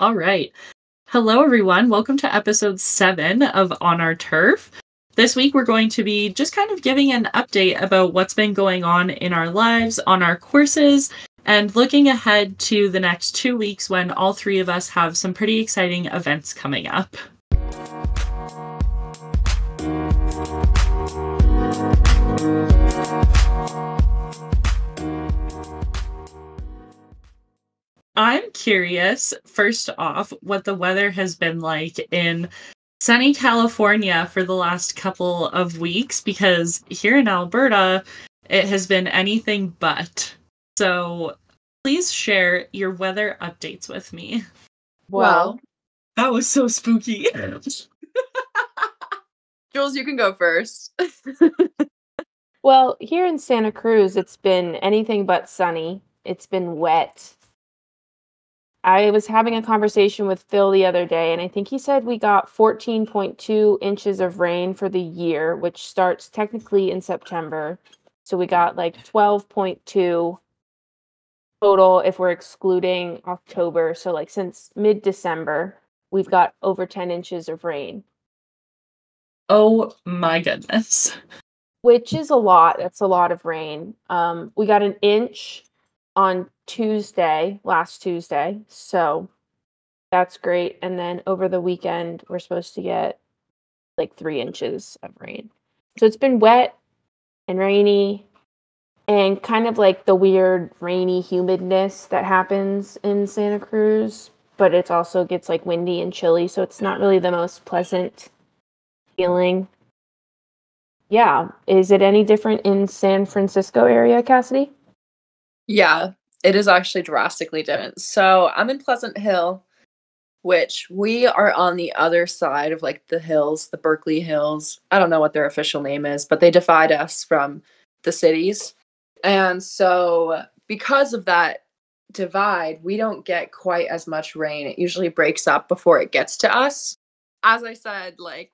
All right. Hello, everyone. Welcome to episode seven of On Our Turf. This week, we're going to be just kind of giving an update about what's been going on in our lives, on our courses, and looking ahead to the next two weeks when all three of us have some pretty exciting events coming up. I'm curious, first off, what the weather has been like in sunny California for the last couple of weeks because here in Alberta, it has been anything but. So please share your weather updates with me. Well, That was so spooky. Jules, you can go first. Well, here in Santa Cruz, it's been anything but sunny. It's been wet. I was having a conversation with Phil the other day, and I think he said we got 14.2 inches of rain for the year, which starts technically in September. So we got like 12.2 total if we're excluding October. So, like, since mid December, we've got over 10 inches of rain. oh my goodness. which is a lot. That's a lot of rain. Um, we got an inch on Tuesday, last Tuesday, so that's great. And then over the weekend, we're supposed to get like three inches of rain. So it's been wet and rainy, and kind of like the weird rainy humidness that happens in Santa Cruz. But it also gets like windy and chilly, so it's not really the most pleasant feeling yeah is it any different in san francisco area cassidy Yeah, it is actually drastically different. So I'm in Pleasant Hill, which we are on the other side of like the hills, the Berkeley Hills. I don't know what their official name is, but they divide us from the cities. And so because of that divide, we don't get quite as much rain. It usually breaks up before it gets to us. As I said, like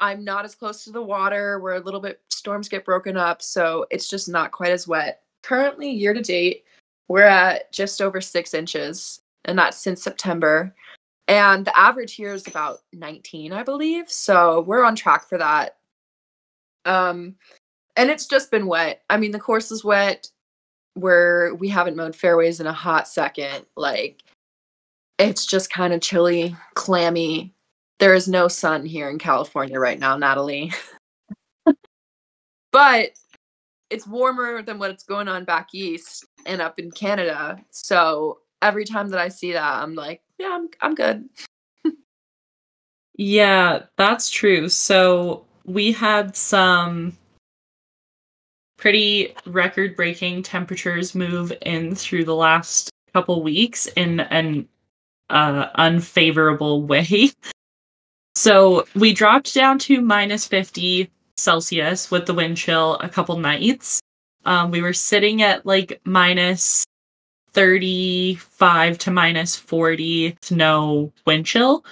I'm not as close to the water. We're a little bit storms get broken up, so it's just not quite as wet. Currently, year to date, we're at just over six inches, and that's since September. And the average here is about 19, I believe. So we're on track for that. Um, and it's just been wet. I mean, the course is wet. Where we haven't mowed fairways in a hot second. Like, it's just kind of chilly, clammy. There is no sun here in California right now, Natalie. but it's warmer than what's going on back east and up in Canada. So every time that I see that, I'm like, yeah, I'm I'm good. Yeah, that's true. So we had some pretty record breaking temperatures move in through the last couple weeks in an uh, unfavorable way. So we dropped down to minus 50 Celsius with the wind chill a couple nights. Um, we were sitting at like minus 35 to minus 40 with no wind chill.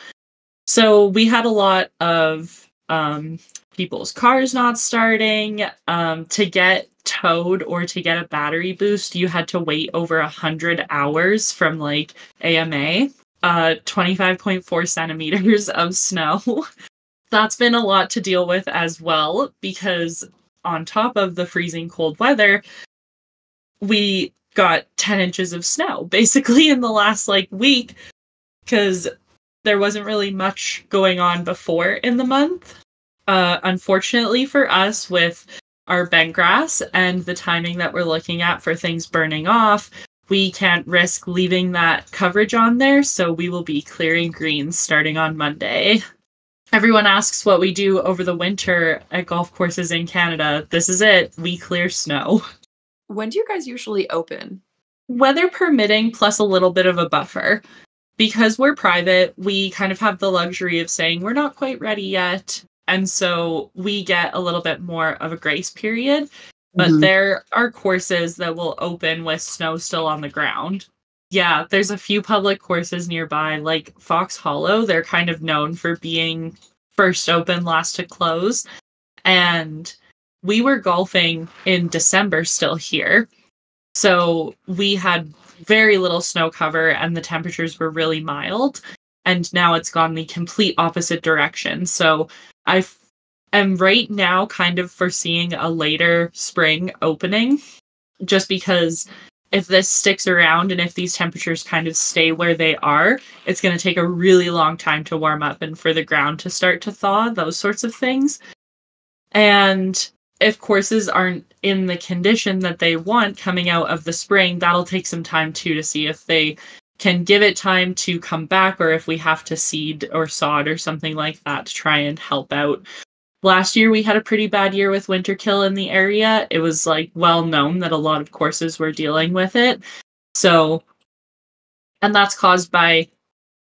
So we had a lot of um, people's cars not starting. Um, to get towed or to get a battery boost, you had to wait over a hundred hours from like AMA. Uh, 25.4 centimeters of snow. That's been a lot to deal with as well because on top of the freezing cold weather, we got 10 inches of snow basically in the last like week because there wasn't really much going on before in the month. Uh, unfortunately for us, with our bent grass and the timing that we're looking at for things burning off, we can't risk leaving that coverage on there, so we will be clearing greens starting on Monday. Everyone asks what we do over the winter at golf courses in Canada. This is it. We clear snow. When do you guys usually open? Weather permitting, plus a little bit of a buffer. Because we're private, we kind of have the luxury of saying we're not quite ready yet. And so we get a little bit more of a grace period. But Mhm. there are courses that will open with snow still on the ground. Yeah, there's a few public courses nearby, like Fox Hollow. They're kind of known for being first open, last to close. And we were golfing in December still here. So we had very little snow cover and the temperatures were really mild. And now it's gone the complete opposite direction. So I am right now kind of foreseeing a later spring opening just because if this sticks around and if these temperatures kind of stay where they are, it's going to take a really long time to warm up and for the ground to start to thaw, those sorts of things. And if courses aren't in the condition that they want coming out of the spring, that'll take some time too to see if they can give it time to come back or if we have to seed or sod or something like that to try and help out. Last year we had a pretty bad year with winter kill in the area. It was like well known that a lot of courses were dealing with it. So and that's caused by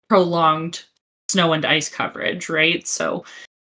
prolonged snow and ice coverage, right? So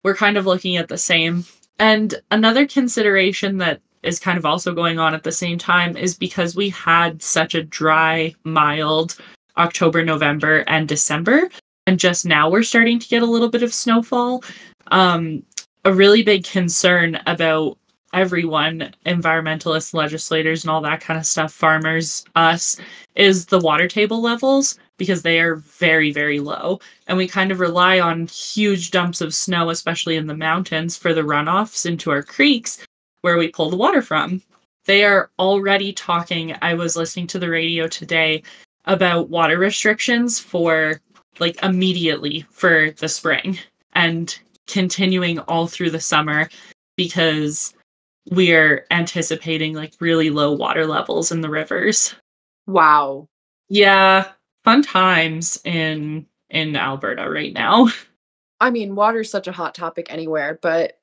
we're kind of looking at the same and another consideration that is kind of also going on at the same time is because we had such a dry, mild October, November, and December, and just now we're starting to get a little bit of snowfall. Um, a really big concern about everyone, environmentalists, legislators, and all that kind of stuff, farmers, us, is the water table levels because they are very, very low. And we kind of rely on huge dumps of snow, especially in the mountains, for the runoffs into our creeks where we pull the water from. They are already talking. I was listening to the radio today about water restrictions for like immediately for the spring and continuing all through the summer because we're anticipating like really low water levels in the rivers. Wow. Yeah, fun times in in Alberta right now. I mean, water is such a hot topic anywhere, but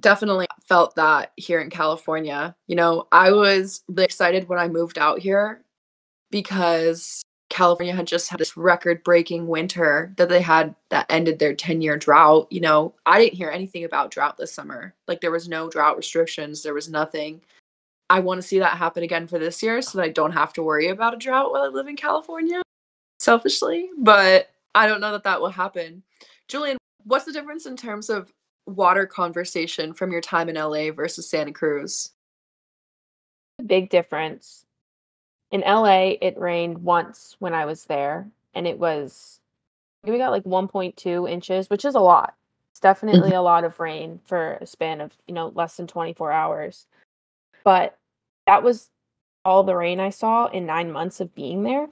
definitely felt that here in California. You know, I was really excited when I moved out here because California had just had this record breaking winter that they had that ended their 10 year drought. You know, I didn't hear anything about drought this summer. Like, there was no drought restrictions, there was nothing. I want to see that happen again for this year so that I don't have to worry about a drought while I live in California selfishly, but I don't know that that will happen. Julian, what's the difference in terms of water conversation from your time in LA versus Santa Cruz? Big difference. In LA, it rained once when I was there, and it was we got like 1.2 inches, which is a lot. It's definitely mm-hmm. a lot of rain for a span of, you know, less than 24 hours. But that was all the rain I saw in 9 months of being there.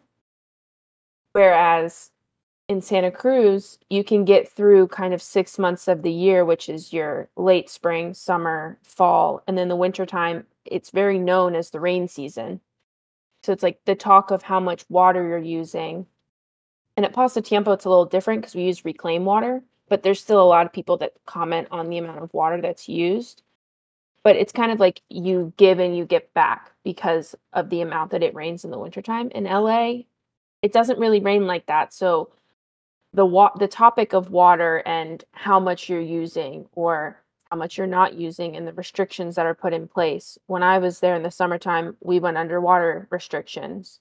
Whereas in Santa Cruz, you can get through kind of six months of the year, which is your late spring, summer, fall, and then the winter time. It's very known as the rain season. So it's like the talk of how much water you're using. And at Pasatiempo, it's a little different because we use reclaimed water, but there's still a lot of people that comment on the amount of water that's used. But it's kind of like you give and you get back because of the amount that it rains in the wintertime. In LA, it doesn't really rain like that. So the wa- the topic of water and how much you're using or how much you're not using and the restrictions that are put in place. When I was there in the summertime, we went underwater restrictions.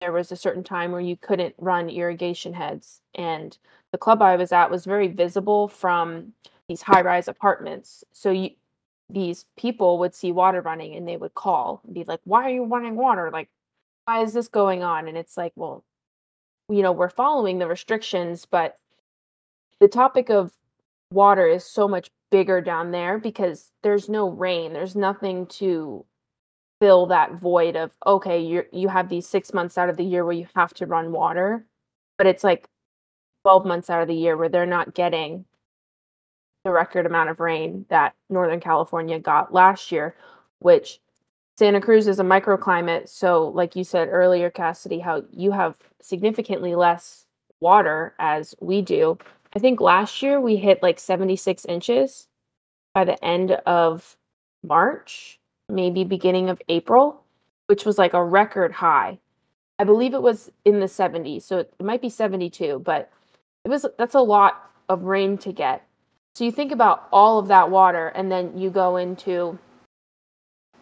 There was a certain time where you couldn't run irrigation heads and the club I was at was very visible from these high-rise apartments. So you these people would see water running and they would call and be like, "Why are you running water? Like why is this going on?" And it's like, "Well, you know, we're following the restrictions, but the topic of water is so much bigger down there because there's no rain. There's nothing to fill that void of okay, you you have these 6 months out of the year where you have to run water, but it's like 12 months out of the year where they're not getting the record amount of rain that Northern California got last year, which Santa Cruz is a microclimate. So, like you said earlier, Cassidy, how you have significantly less water as we do. I think last year we hit like 76 inches by the end of March, maybe beginning of April, which was like a record high. I believe it was in the 70s, so it might be 72, but it was that's a lot of rain to get. So you think about all of that water and then you go into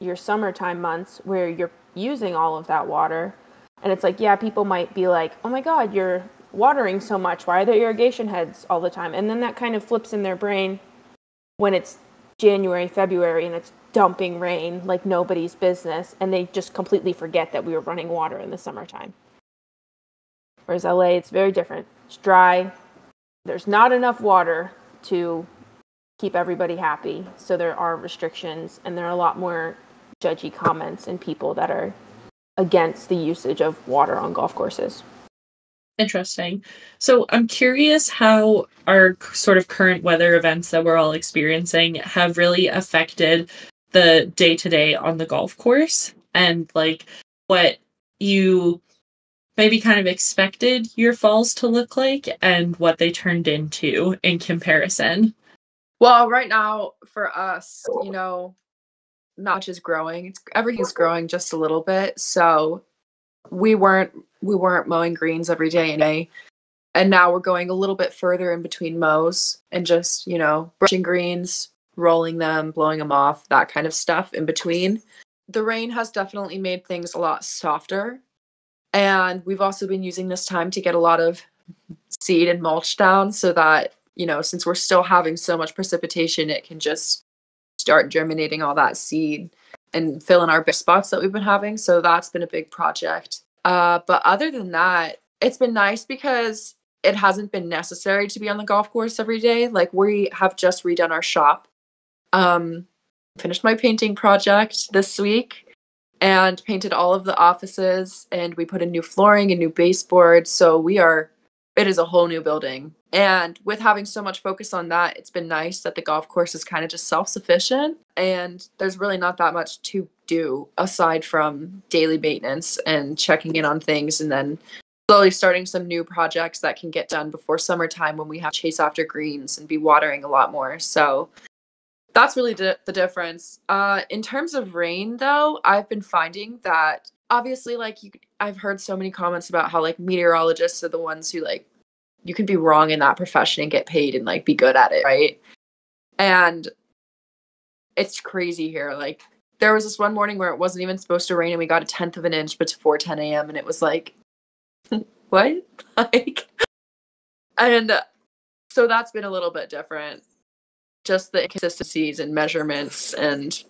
your summertime months where you're using all of that water and it's like yeah people might be like oh my god you're watering so much why are there irrigation heads all the time and then that kind of flips in their brain when it's January, February, and it's dumping rain like nobody's business, and they just completely forget that we were running water in the summertime. Whereas LA, it's very different. It's dry. There's not enough water to keep everybody happy, so there are restrictions, and there are a lot more judgy comments and people that are against the usage of water on golf courses. Interesting. So I'm curious how our sort of current weather events that we're all experiencing have really affected the day to day on the golf course and like what you maybe kind of expected your falls to look like and what they turned into in comparison. Well, right now for us, you know, not just growing. It's everything's growing just a little bit. So we weren't we weren't mowing greens every day and day. And now we're going a little bit further in between mows and just, you know, brushing greens, rolling them, blowing them off, that kind of stuff in between. The rain has definitely made things a lot softer. And we've also been using this time to get a lot of seed and mulch down so that, you know, since we're still having so much precipitation, it can just start germinating all that seed and fill in our spots that we've been having. So that's been a big project. Uh, but other than that, it's been nice because it hasn't been necessary to be on the golf course every day. Like we have just redone our shop. Um, finished my painting project this week and painted all of the offices and we put in new flooring and new baseboards. So we are it is a whole new building. And with having so much focus on that, it's been nice that the golf course is kind of just self sufficient and there's really not that much to do aside from daily maintenance and checking in on things and then slowly starting some new projects that can get done before summertime when we have chase after greens and be watering a lot more. So that's really di- the difference. Uh, in terms of rain, though, I've been finding that obviously like you I've heard so many comments about how like meteorologists are the ones who like you can be wrong in that profession and get paid and like be good at it, right? And it's crazy here. Like there was this one morning where it wasn't even supposed to rain and we got a tenth of an inch but before 10 a.m. and it was like what? like and so that's been a little bit different. Just the inconsistencies and measurements and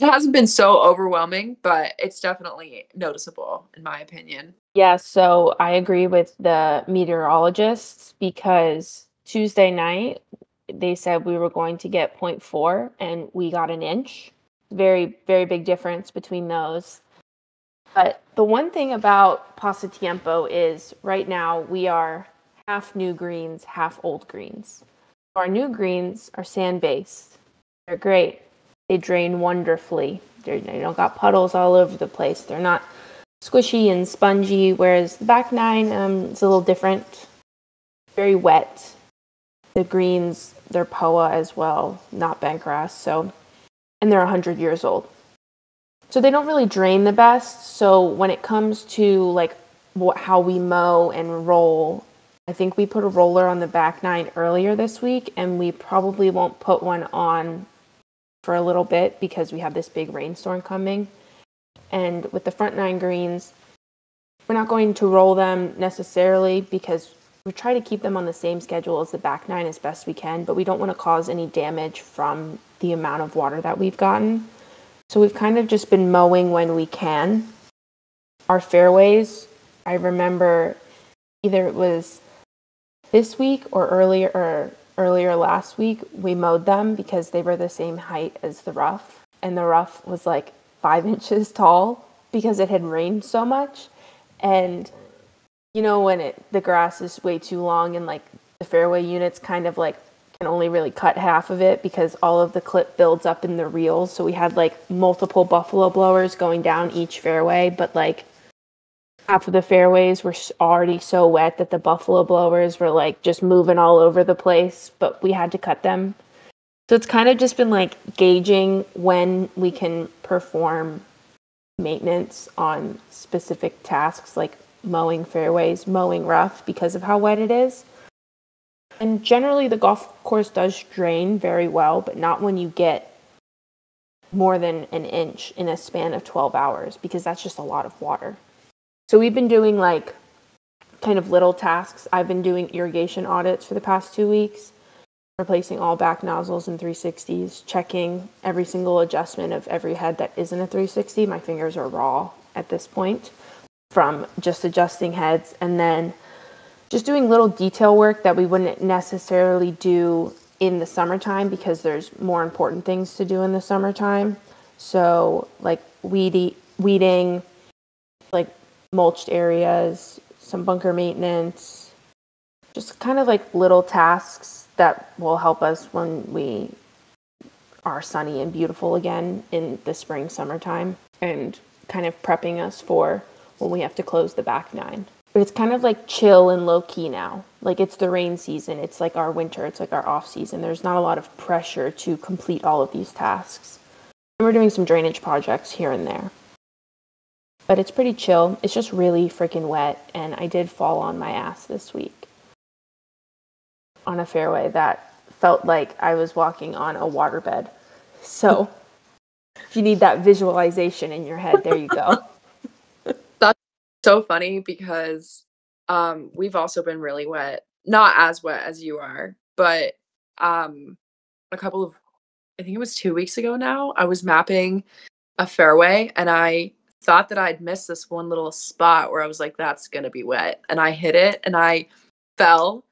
it hasn't been so overwhelming, but it's definitely noticeable in my opinion. Yeah, so I agree with the meteorologists because Tuesday night they said we were going to get 0.4 and we got an inch. Very, very big difference between those. But the one thing about Pasatiempo is right now we are half new greens, half old greens. Our new greens are sand based. They're great. They drain wonderfully. They're, they don't got puddles all over the place. They're not squishy and spongy, whereas the back nine um, is a little different. Very wet. The greens, they're POA as well, not bentgrass. So, and they're 100 years old. So they don't really drain the best. So when it comes to like what, how we mow and roll, I think we put a roller on the back nine earlier this week, and we probably won't put one on for a little bit because we have this big rainstorm coming. And with the front nine greens, we're not going to roll them necessarily because we try to keep them on the same schedule as the back nine as best we can, but we don't want to cause any damage from the amount of water that we've gotten. So we've kind of just been mowing when we can. Our fairways, I remember either it was this week or earlier or earlier last week, we mowed them because they were the same height as the rough. And the rough was like five inches tall because it had rained so much. And you know, when it the grass is way too long and like the fairway units kind of like can only really cut half of it because all of the clip builds up in the reels. So we had like multiple buffalo blowers going down each fairway, but like half of the fairways were already so wet that the buffalo blowers were like just moving all over the place, but we had to cut them. So it's kind of just been like gauging when we can perform maintenance on specific tasks like mowing fairways, mowing rough because of how wet it is. And generally, the golf course does drain very well, but not when you get more than an inch in a span of 12 hours because that's just a lot of water. So we've been doing like kind of little tasks. I've been doing irrigation audits for the past two weeks. replacing all back nozzles and 360s, checking every single adjustment of every head that isn't a 360. My fingers are raw at this point from just adjusting heads and then just doing little detail work that we wouldn't necessarily do in the summertime because there's more important things to do in the summertime. So, like weedy, weeding, like mulched areas, some bunker maintenance, just kind of like little tasks that will help us when we are sunny and beautiful again in the spring, summertime, and kind of prepping us for when we have to close the back nine. But it's kind of like chill and low key now. Like it's the rain season, it's like our winter, it's like our off season. There's not a lot of pressure to complete all of these tasks. And we're doing some drainage projects here and there. But it's pretty chill. It's just really freaking wet, and I did fall on my ass this week on a fairway that felt like I was walking on a waterbed. So if you need that visualization in your head, there you go. That's so funny because um, we've also been really wet. Not as wet as you are, but um, a couple of, I think it was two weeks ago now, I was mapping a fairway and I thought that I'd missed this one little spot where I was like, that's going to be wet. And I hit it and I fell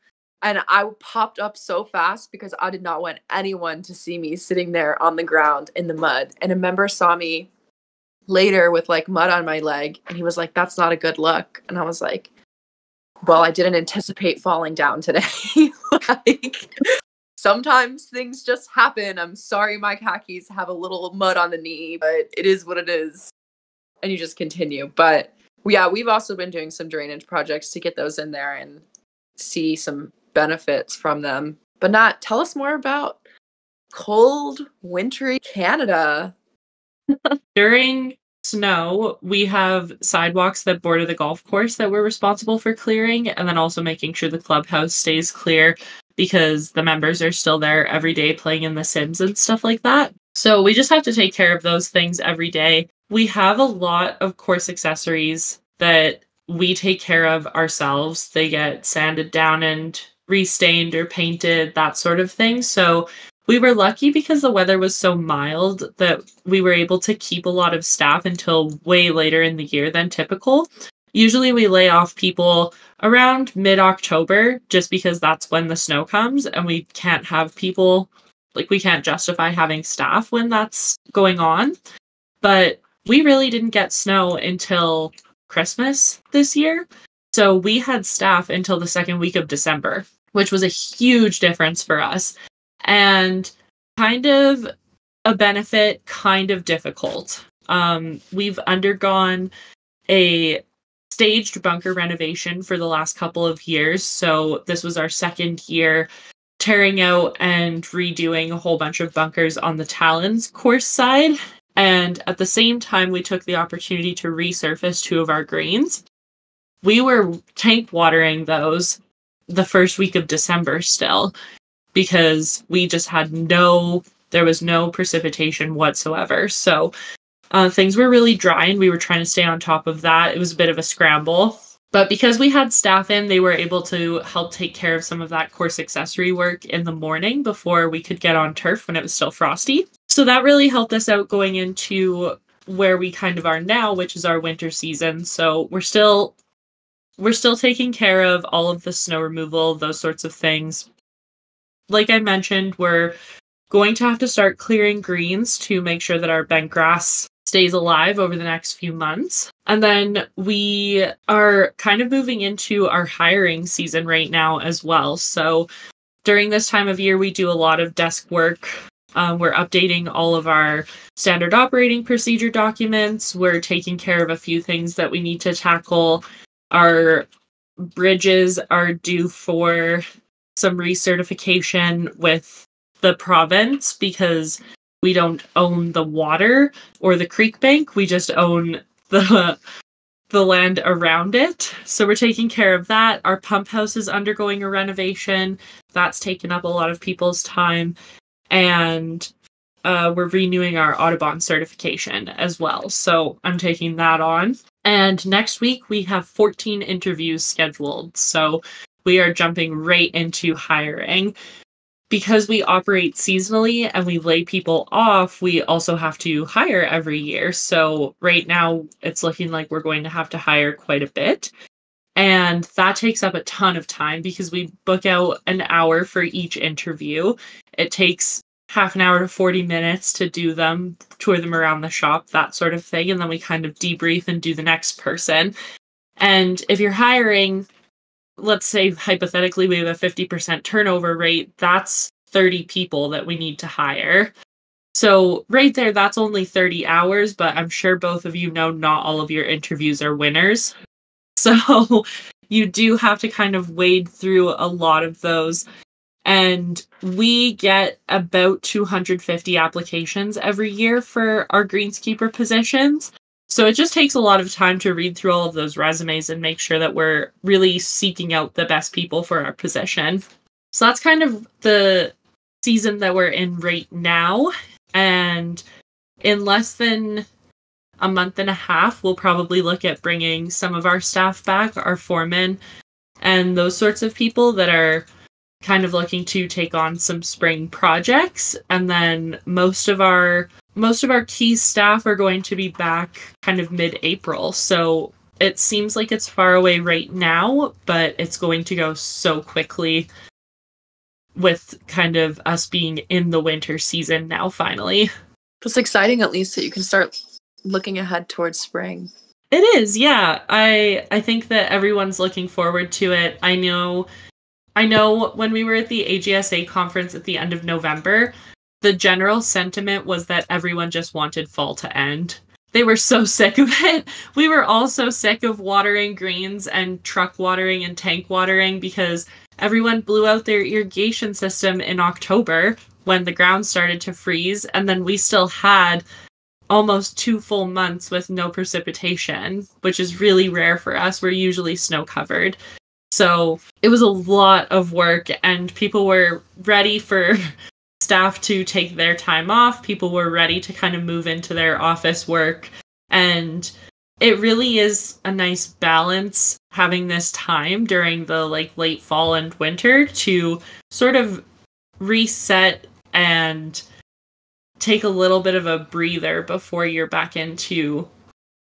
and I popped up so fast because I did not want anyone to see me sitting there on the ground in the mud. And a member saw me later with like mud on my leg and he was like, that's not a good look. And I was like, well, I didn't anticipate falling down today. like, sometimes things just happen. I'm sorry my khakis have a little mud on the knee, but it is what it is. And you just continue. But yeah, we've also been doing some drainage projects to get those in there and see some benefits from them. But not tell us more about cold, wintry Canada. During snow, we have sidewalks that border the golf course that we're responsible for clearing, and then also making sure the clubhouse stays clear because the members are still there every day playing in the Sims and stuff like that. So we just have to take care of those things every day. We have a lot of course accessories that we take care of ourselves. They get sanded down and restained or painted, that sort of thing. So we were lucky because the weather was so mild that we were able to keep a lot of staff until way later in the year than typical. Usually we lay off people around mid October just because that's when the snow comes and we can't have people like we can't justify having staff when that's going on. But we really didn't get snow until Christmas this year. So we had staff until the second week of December, which was a huge difference for us and kind of a benefit, kind of difficult. Um, we've undergone a staged bunker renovation for the last couple of years. So this was our second year tearing out and redoing a whole bunch of bunkers on the Talons course side. And at the same time, we took the opportunity to resurface two of our greens we were tank watering those the first week of December still because we just had no there was no precipitation whatsoever. So uh, things were really dry and we were trying to stay on top of that. It was a bit of a scramble. But because we had staff in, they were able to help take care of some of that course accessory work in the morning before we could get on turf when it was still frosty. So that really helped us out going into where we kind of are now, which is our winter season. So we're still we're still taking care of all of the snow removal, those sorts of things. Like I mentioned, we're going to have to start clearing greens to make sure that our bent grass stays alive over the next few months. And then we are kind of moving into our hiring season right now as well. So during this time of year, we do a lot of desk work. Um, we're updating all of our standard operating procedure documents. We're taking care of a few things that we need to tackle our bridges are due for some recertification with the province because we don't own the water or the creek bank. We just own the the land around it. So we're taking care of that. Our pump house is undergoing a renovation. That's taken up a lot of people's time. And uh, we're renewing our Audubon certification as well. So I'm taking that on. And next week, we have 14 interviews scheduled. So we are jumping right into hiring because we operate seasonally and we lay people off, we also have to hire every year. So right now it's looking like we're going to have to hire quite a bit. And that takes up a ton of time because we book out an hour for each interview. It takes half an hour to 40 minutes to do them, tour them around the shop, that sort of thing. And then we kind of debrief and do the next person. And if you're hiring, let's say hypothetically we have a 50% turnover rate, that's 30 people that we need to hire. So, right there, that's only 30 hours, but I'm sure both of you know not all of your interviews are winners. So, you do have to kind of wade through a lot of those. And we get about 250 applications every year for our greenskeeper positions. So it just takes a lot of time to read through all of those resumes and make sure that we're really seeking out the best people for our position. So that's kind of the season that we're in right now. And in less than a month and a half, we'll probably look at bringing some of our staff back, our foremen, and those sorts of people that are kind of looking to take on some spring projects. And then most of our most of our key staff are going to be back kind of mid April. So it seems like it's far away right now, but it's going to go so quickly with kind of us being in the winter season now, finally. It's exciting, at least, that you can start looking ahead towards spring. It is, yeah. I I think that everyone's looking forward to it. I know I know when we were at the AGSA conference at the end of November, the general sentiment was that everyone just wanted fall to end. They were so sick of it. We were all so sick of watering greens and truck watering and tank watering because everyone blew out their irrigation system in October when the ground started to freeze. And then we still had almost two full months with no precipitation, which is really rare for us. We're usually snow covered. So it was a lot of work, and people were ready for staff to take their time off. People were ready to kind of move into their office work. And it really is a nice balance having this time during the like late fall and winter to sort of reset and take a little bit of a breather before you're back into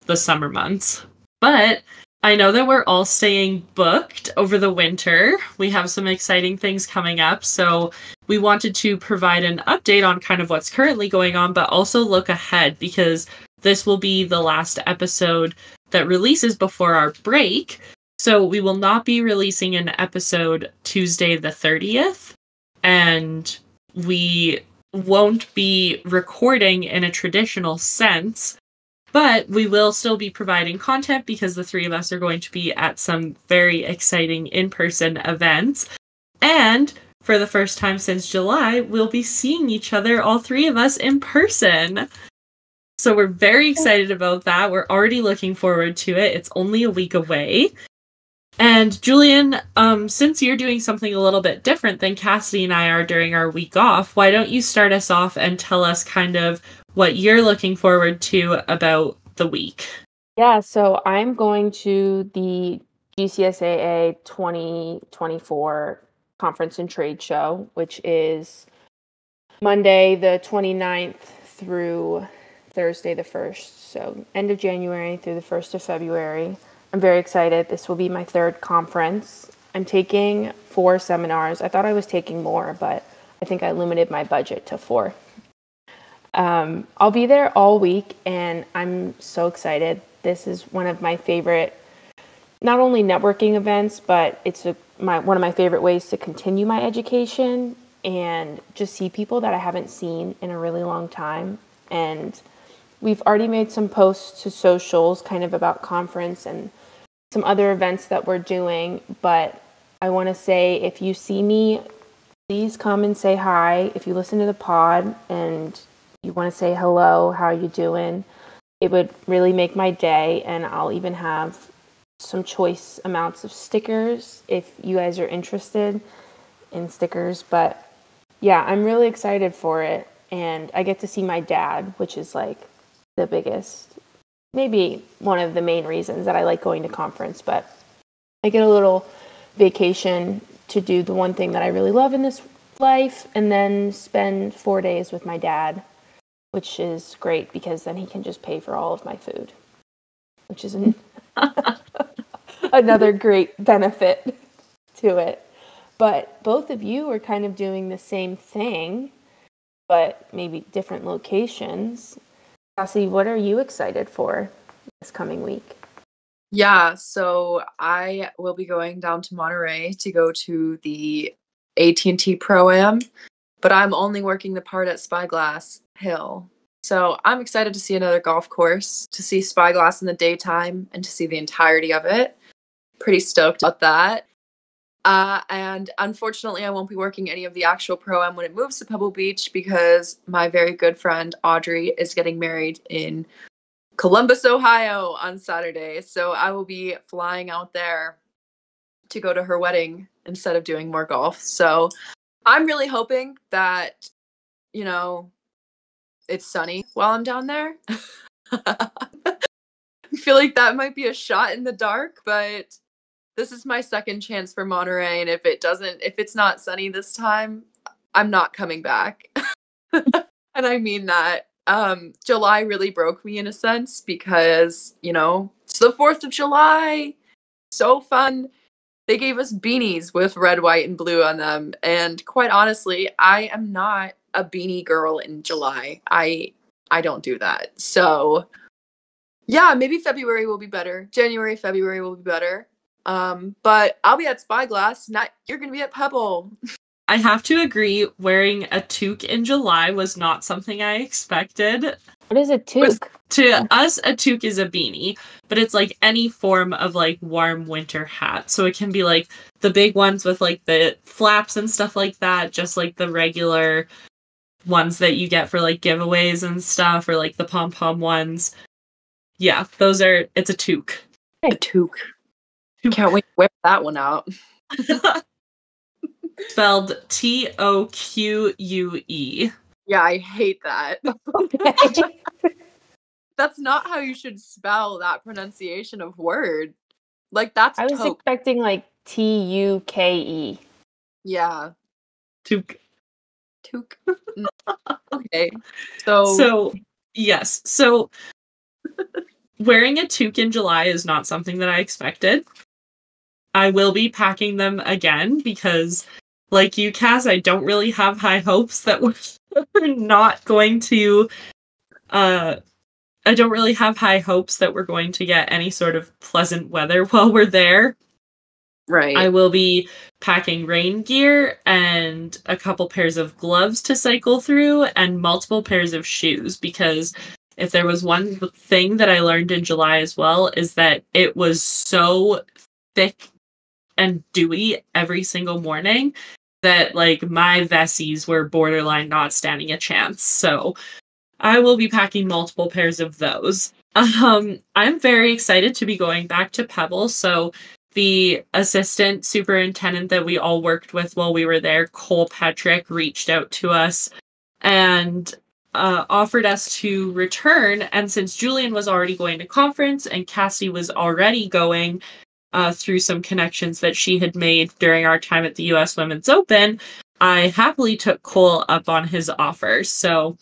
the summer months. But I know that we're all staying booked over the winter. We have some exciting things coming up. So we wanted to provide an update on kind of what's currently going on, but also look ahead because this will be the last episode that releases before our break. So we will not be releasing an episode Tuesday the 30th. And we won't be recording in a traditional sense but we will still be providing content because the three of us are going to be at some very exciting in person events. And for the first time since July, we'll be seeing each other, all three of us, in person. So we're very excited about that. We're already looking forward to it. It's only a week away. And Julian, um, since you're doing something a little bit different than Cassidy and I are during our week off, why don't you start us off and tell us kind of what you're looking forward to about the week. Yeah, so I'm going to the GCSAA 2024 conference and trade show, which is Monday the 29th through Thursday the 1st. So, end of January through the 1st of February. I'm very excited. This will be my third conference. I'm taking four seminars. I thought I was taking more, but I think I limited my budget to four. Um, I'll be there all week, and I'm so excited. This is one of my favorite, not only networking events, but it's a, my one of my favorite ways to continue my education and just see people that I haven't seen in a really long time. And we've already made some posts to socials, kind of about conference and some other events that we're doing. But I want to say, if you see me, please come and say hi. If you listen to the pod and you want to say hello, how are you doing? It would really make my day, and I'll even have some choice amounts of stickers if you guys are interested in stickers. But yeah, I'm really excited for it, and I get to see my dad, which is like the biggest, maybe one of the main reasons that I like going to conference. But I get a little vacation to do the one thing that I really love in this life and then spend four days with my dad, which is great because then he can just pay for all of my food, which is an another great benefit to it. But both of you are kind of doing the same thing, but maybe different locations. Cassie, what are you excited for this coming week? Yeah, so I will be going down to Monterey to go to the AT&T Pro Am, but I'm only working the part at Spyglass Hill. So I'm excited to see another golf course, to see Spyglass in the daytime, and to see the entirety of it. Pretty stoked about that. Uh, and unfortunately, I won't be working any of the actual pro am when it moves to Pebble Beach because my very good friend Audrey is getting married in Columbus, Ohio on Saturday. So I will be flying out there to go to her wedding instead of doing more golf. So I'm really hoping that, you know, it's sunny while I'm down there. I feel like that might be a shot in the dark, but this is my second chance for Monterey. And if it doesn't, if it's not sunny this time, I'm not coming back. and I mean that um, July really broke me in a sense because, you know, it's the 4th of July. So fun. They gave us beanies with red, white, and blue on them. And quite honestly, I am not a beanie girl in July. I I don't do that. So yeah, maybe February will be better. January, February will be better. Um, but I'll be at Spyglass. Not you're gonna be at Pebble. I have to agree, wearing a toque in July was not something I expected. What is a toque? To us, a toque is a beanie, but it's like any form of like warm winter hat. So it can be like the big ones with like the flaps and stuff like that, just like the regular ones that you get for like giveaways and stuff, or like the pom pom ones. Yeah, those are, it's a toque. A toque. Can't wait to whip that one out. Spelled T O Q U E. Yeah, I hate that. Okay. That's not how you should spell that pronunciation of word. Like that's I was toque. expecting like T U K E. yeah, Toque. toque. Mm, okay, so So, yes. So, wearing a toque in July is not something that I expected. I will be packing them again because, like you, Cass, I don't really have high hopes that we're not going to. Uh, I don't really have high hopes that we're going to get any sort of pleasant weather while we're there. right. I will be packing rain gear and a couple pairs of gloves to cycle through and multiple pairs of shoes because if there was one thing that I learned in July as well is that it was so thick and dewy every single morning that like my Vessis were borderline not standing a chance. So I will be packing multiple pairs of those. Um, I'm very excited to be going back to Pebble. So the assistant superintendent that we all worked with while we were there, Cole Patrick, reached out to us and uh, offered us to return. And since Julian was already going to conference and Cassie was already going uh, through some connections that she had made during our time at the US Women's Open, I happily took Cole up on his offer. So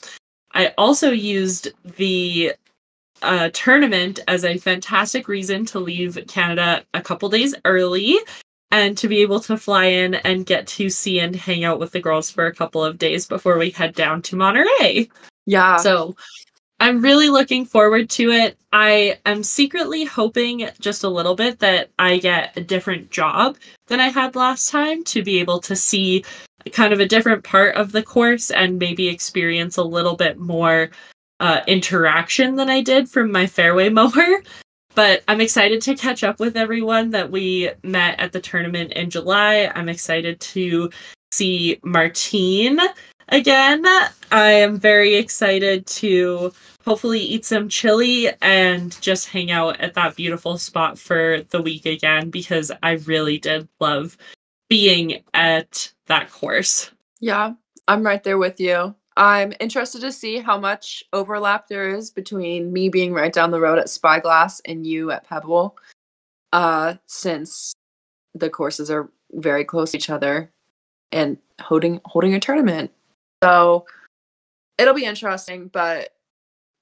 I also used the uh, tournament as a fantastic reason to leave Canada a couple days early and to be able to fly in and get to see and hang out with the girls for a couple of days before we head down to Monterey. yeah, So I'm really looking forward to it. I am secretly hoping just a little bit that I get a different job than I had last time to be able to see kind of a different part of the course and maybe experience a little bit more uh, interaction than I did from my fairway mower. But I'm excited to catch up with everyone that we met at the tournament in July. I'm excited to see Martine again. I am very excited to hopefully eat some chili and just hang out at that beautiful spot for the week again because I really did love being at that course. yeah, I'm right there with you. I'm interested to see how much overlap there is between me being right down the road at Spyglass and you at Pebble, uh, since the courses are very close to each other. And holding holding a tournament. So it'll be interesting, but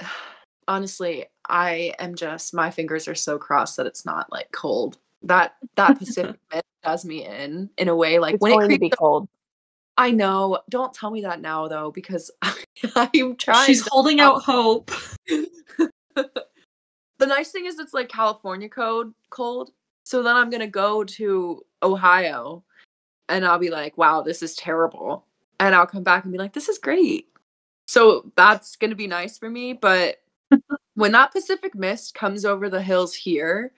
honestly, I am just my fingers are so crossed that it's not like cold. That that Pacific does me in in a way like It's when it going to creeps be cold. I know. Don't tell me that now though, because I'm trying. She's holding out hope. the nice thing is it's like California code cold. So then I'm gonna go to Ohio and I'll be like, wow, this is terrible. And I'll come back and be like, this is great. So that's gonna be nice for me. But when that Pacific mist comes over the hills here,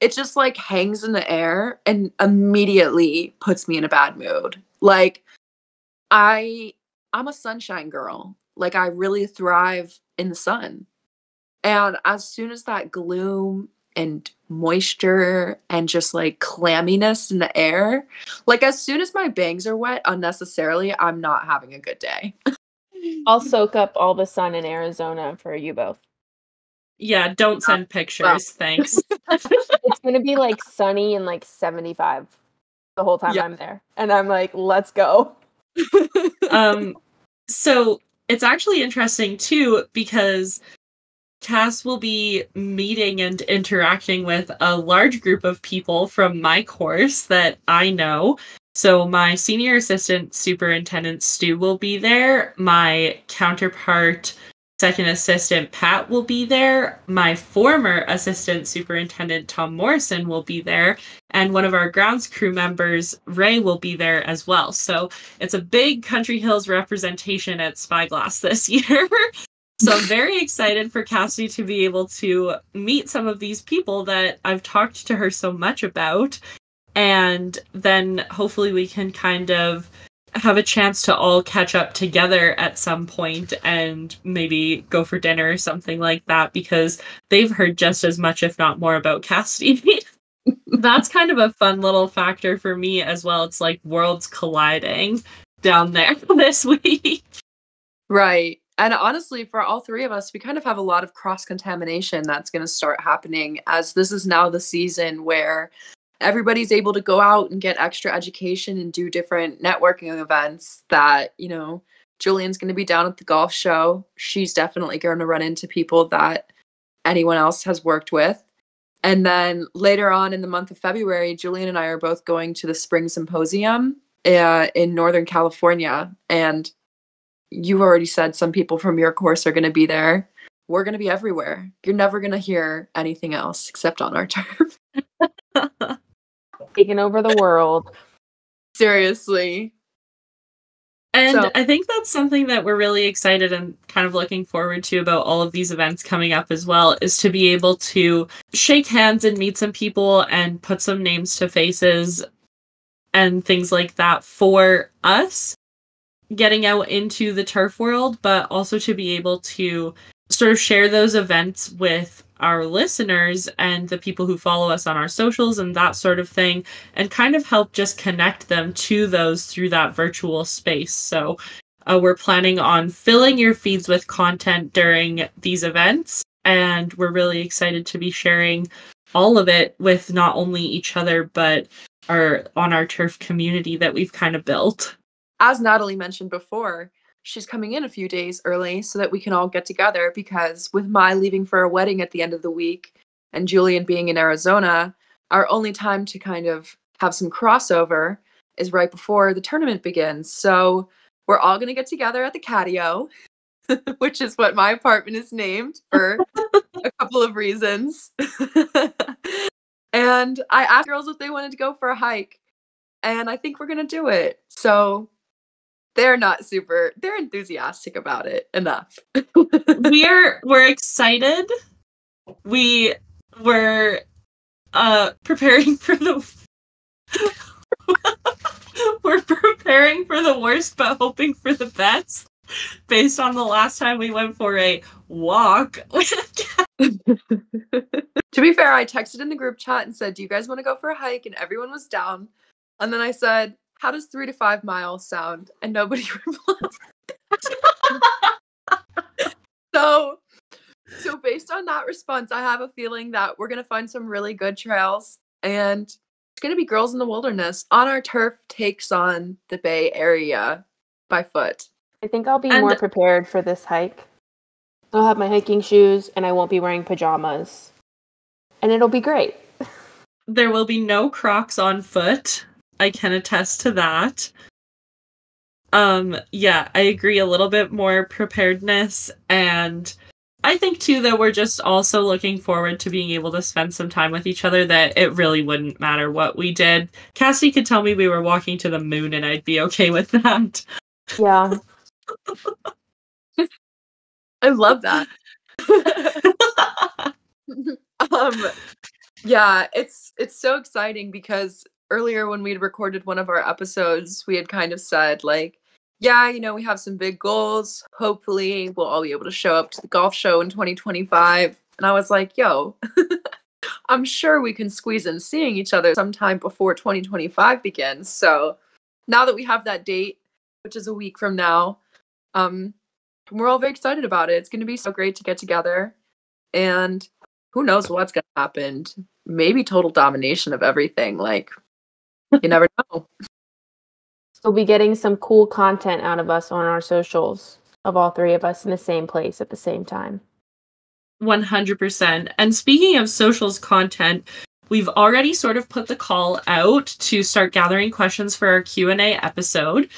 it just like hangs in the air and immediately puts me in a bad mood. Like I I'm a sunshine girl. Like I really thrive in the sun. And as soon as that gloom and moisture and just like clamminess in the air, like as soon as my bangs are wet unnecessarily, I'm not having a good day. I'll soak up all the sun in Arizona for you both. Yeah, don't send pictures. Thanks. It's gonna be like sunny and like 75 the whole time. I'm there. And I'm like, let's go. um so it's actually interesting too because Cass will be meeting and interacting with a large group of people from my course that I know. So my senior assistant superintendent Stu will be there. My counterpart second assistant Pat will be there. My former assistant superintendent Tom Morrison will be there and one of our grounds crew members Ray will be there as well. So it's a big Country Hills representation at Spyglass this year. so I'm very excited for Cassidy to be able to meet some of these people that I've talked to her so much about. And then hopefully we can kind of have a chance to all catch up together at some point and maybe go for dinner or something like that because they've heard just as much, if not more, about Cassidy. That's kind of a fun little factor for me as well. It's like worlds colliding down there this week. Right. And honestly, for all three of us, we kind of have a lot of cross contamination that's going to start happening as this is now the season where everybody's able to go out and get extra education and do different networking events that, you know, Julian's going to be down at the golf show. She's definitely going to run into people that anyone else has worked with. And then later on in the month of February, Julian and I are both going to the Spring Symposium uh, in Northern California. And you've already said some people from your course are going to be there. We're going to be everywhere. You're never going to hear anything else except on our turf. Taking over the world. Seriously. And So- I think that's something that we're really excited and kind of looking forward to about all of these events coming up as well is to be able to shake hands and meet some people and put some names to faces and things like that for us getting out into the turf world, but also to be able to sort of share those events with our listeners and the people who follow us on our socials and that sort of thing and kind of help just connect them to those through that virtual space. So uh, we're planning on filling your feeds with content during these events, and we're really excited to be sharing all of it with not only each other but our on our turf community that we've kind of built. As Natalie mentioned before, she's coming in a few days early so that we can all get together because with my leaving for a wedding at the end of the week and Julian being in Arizona, our only time to kind of have some crossover is right before the tournament begins. So we're all going to get together at the catio, which is what my apartment is named for a couple of reasons. and I asked girls if they wanted to go for a hike, and I think we're going to do it. So they're not super they're enthusiastic about it enough. We're we're excited. We were uh preparing for the we're preparing for the worst but hoping for the best based on the last time we went for a walk to be fair i texted in the group chat and said do you guys want to go for a hike? And everyone was down. And then i said how does three to five miles sound and nobody replied so so based on that response i have a feeling that we're going to find some really good trails and it's gonna be Girls in the Wilderness. On Our Turf takes on the Bay Area by foot. I think I'll be And- more prepared for this hike. I'll have my hiking shoes and I won't be wearing pajamas. And it'll be great. There will be no Crocs on foot. I can attest to that. Um, yeah, I agree a little bit more preparedness and I think too that we're just also looking forward to being able to spend some time with each other that it really wouldn't matter what we did. Cassie could tell me we were walking to the moon and I'd be okay with that. Yeah. I love that. um yeah it's it's so exciting because earlier when we had recorded one of our episodes we had kind of said like yeah you know we have some big goals. Hopefully we'll all be able to show up to the golf show in 2025 and i was like yo i'm sure we can squeeze in seeing each other sometime before 2025 begins. So now that we have that date which is a week from now um we're all very excited about it. It's going to be so great to get together. And who knows what's going to happen. Maybe total domination of everything like you never know You'll be getting some cool content out of us on our socials of all three of us in the same place at the same time. 100%. And speaking of socials content, we've already sort of put the call out to start gathering questions for our Q&A episode.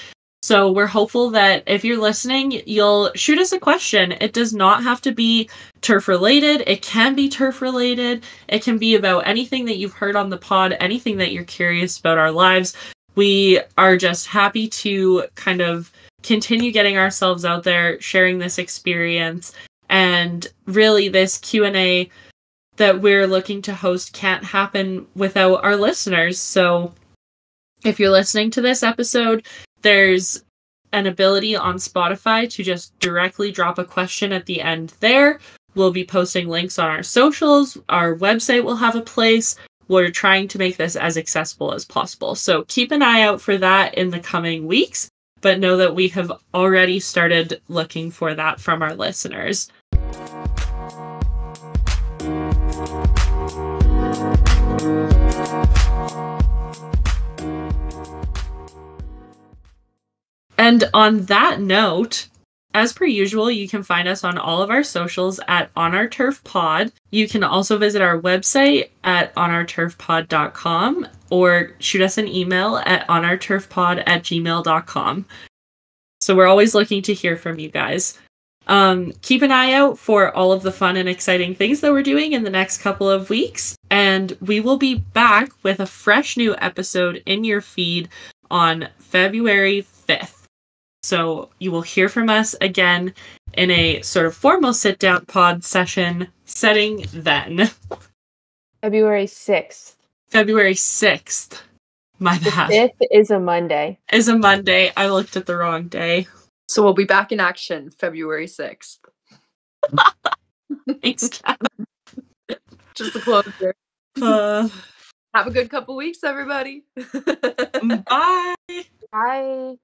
So we're hopeful that if you're listening, you'll shoot us a question. It does not have to be turf related. It can be turf related. It can be about anything that you've heard on the pod, anything that you're curious about our lives. We are just happy to kind of continue getting ourselves out there, sharing this experience and really this q&a that we're looking to host can't happen without our listeners so if you're listening to this episode there's an ability on spotify to just directly drop a question at the end there. We'll be posting links on our socials. Our website will have a place. We're trying to make this as accessible as possible. So keep an eye out for that in the coming weeks but know that we have already started looking for that from our listeners And on that note, as per usual, you can find us on all of our socials at On Our Turf Pod. You can also visit our website at onourturfpod.com or shoot us an email at onourturfpod at gmail.com. So we're always looking to hear from you guys. Um, keep an eye out for all of the fun and exciting things that we're doing in the next couple of weeks. And we will be back with a fresh new episode in your feed on February 5th. So you will hear from us again in a sort of formal sit down pod session setting then. February 6th. February 6th. My The bad. 5th is a Monday. Is a Monday. I looked at the wrong day. so we'll be back in action february 6th Thanks, Kat. just a closure Uh, have a good couple weeks everybody bye. Bye.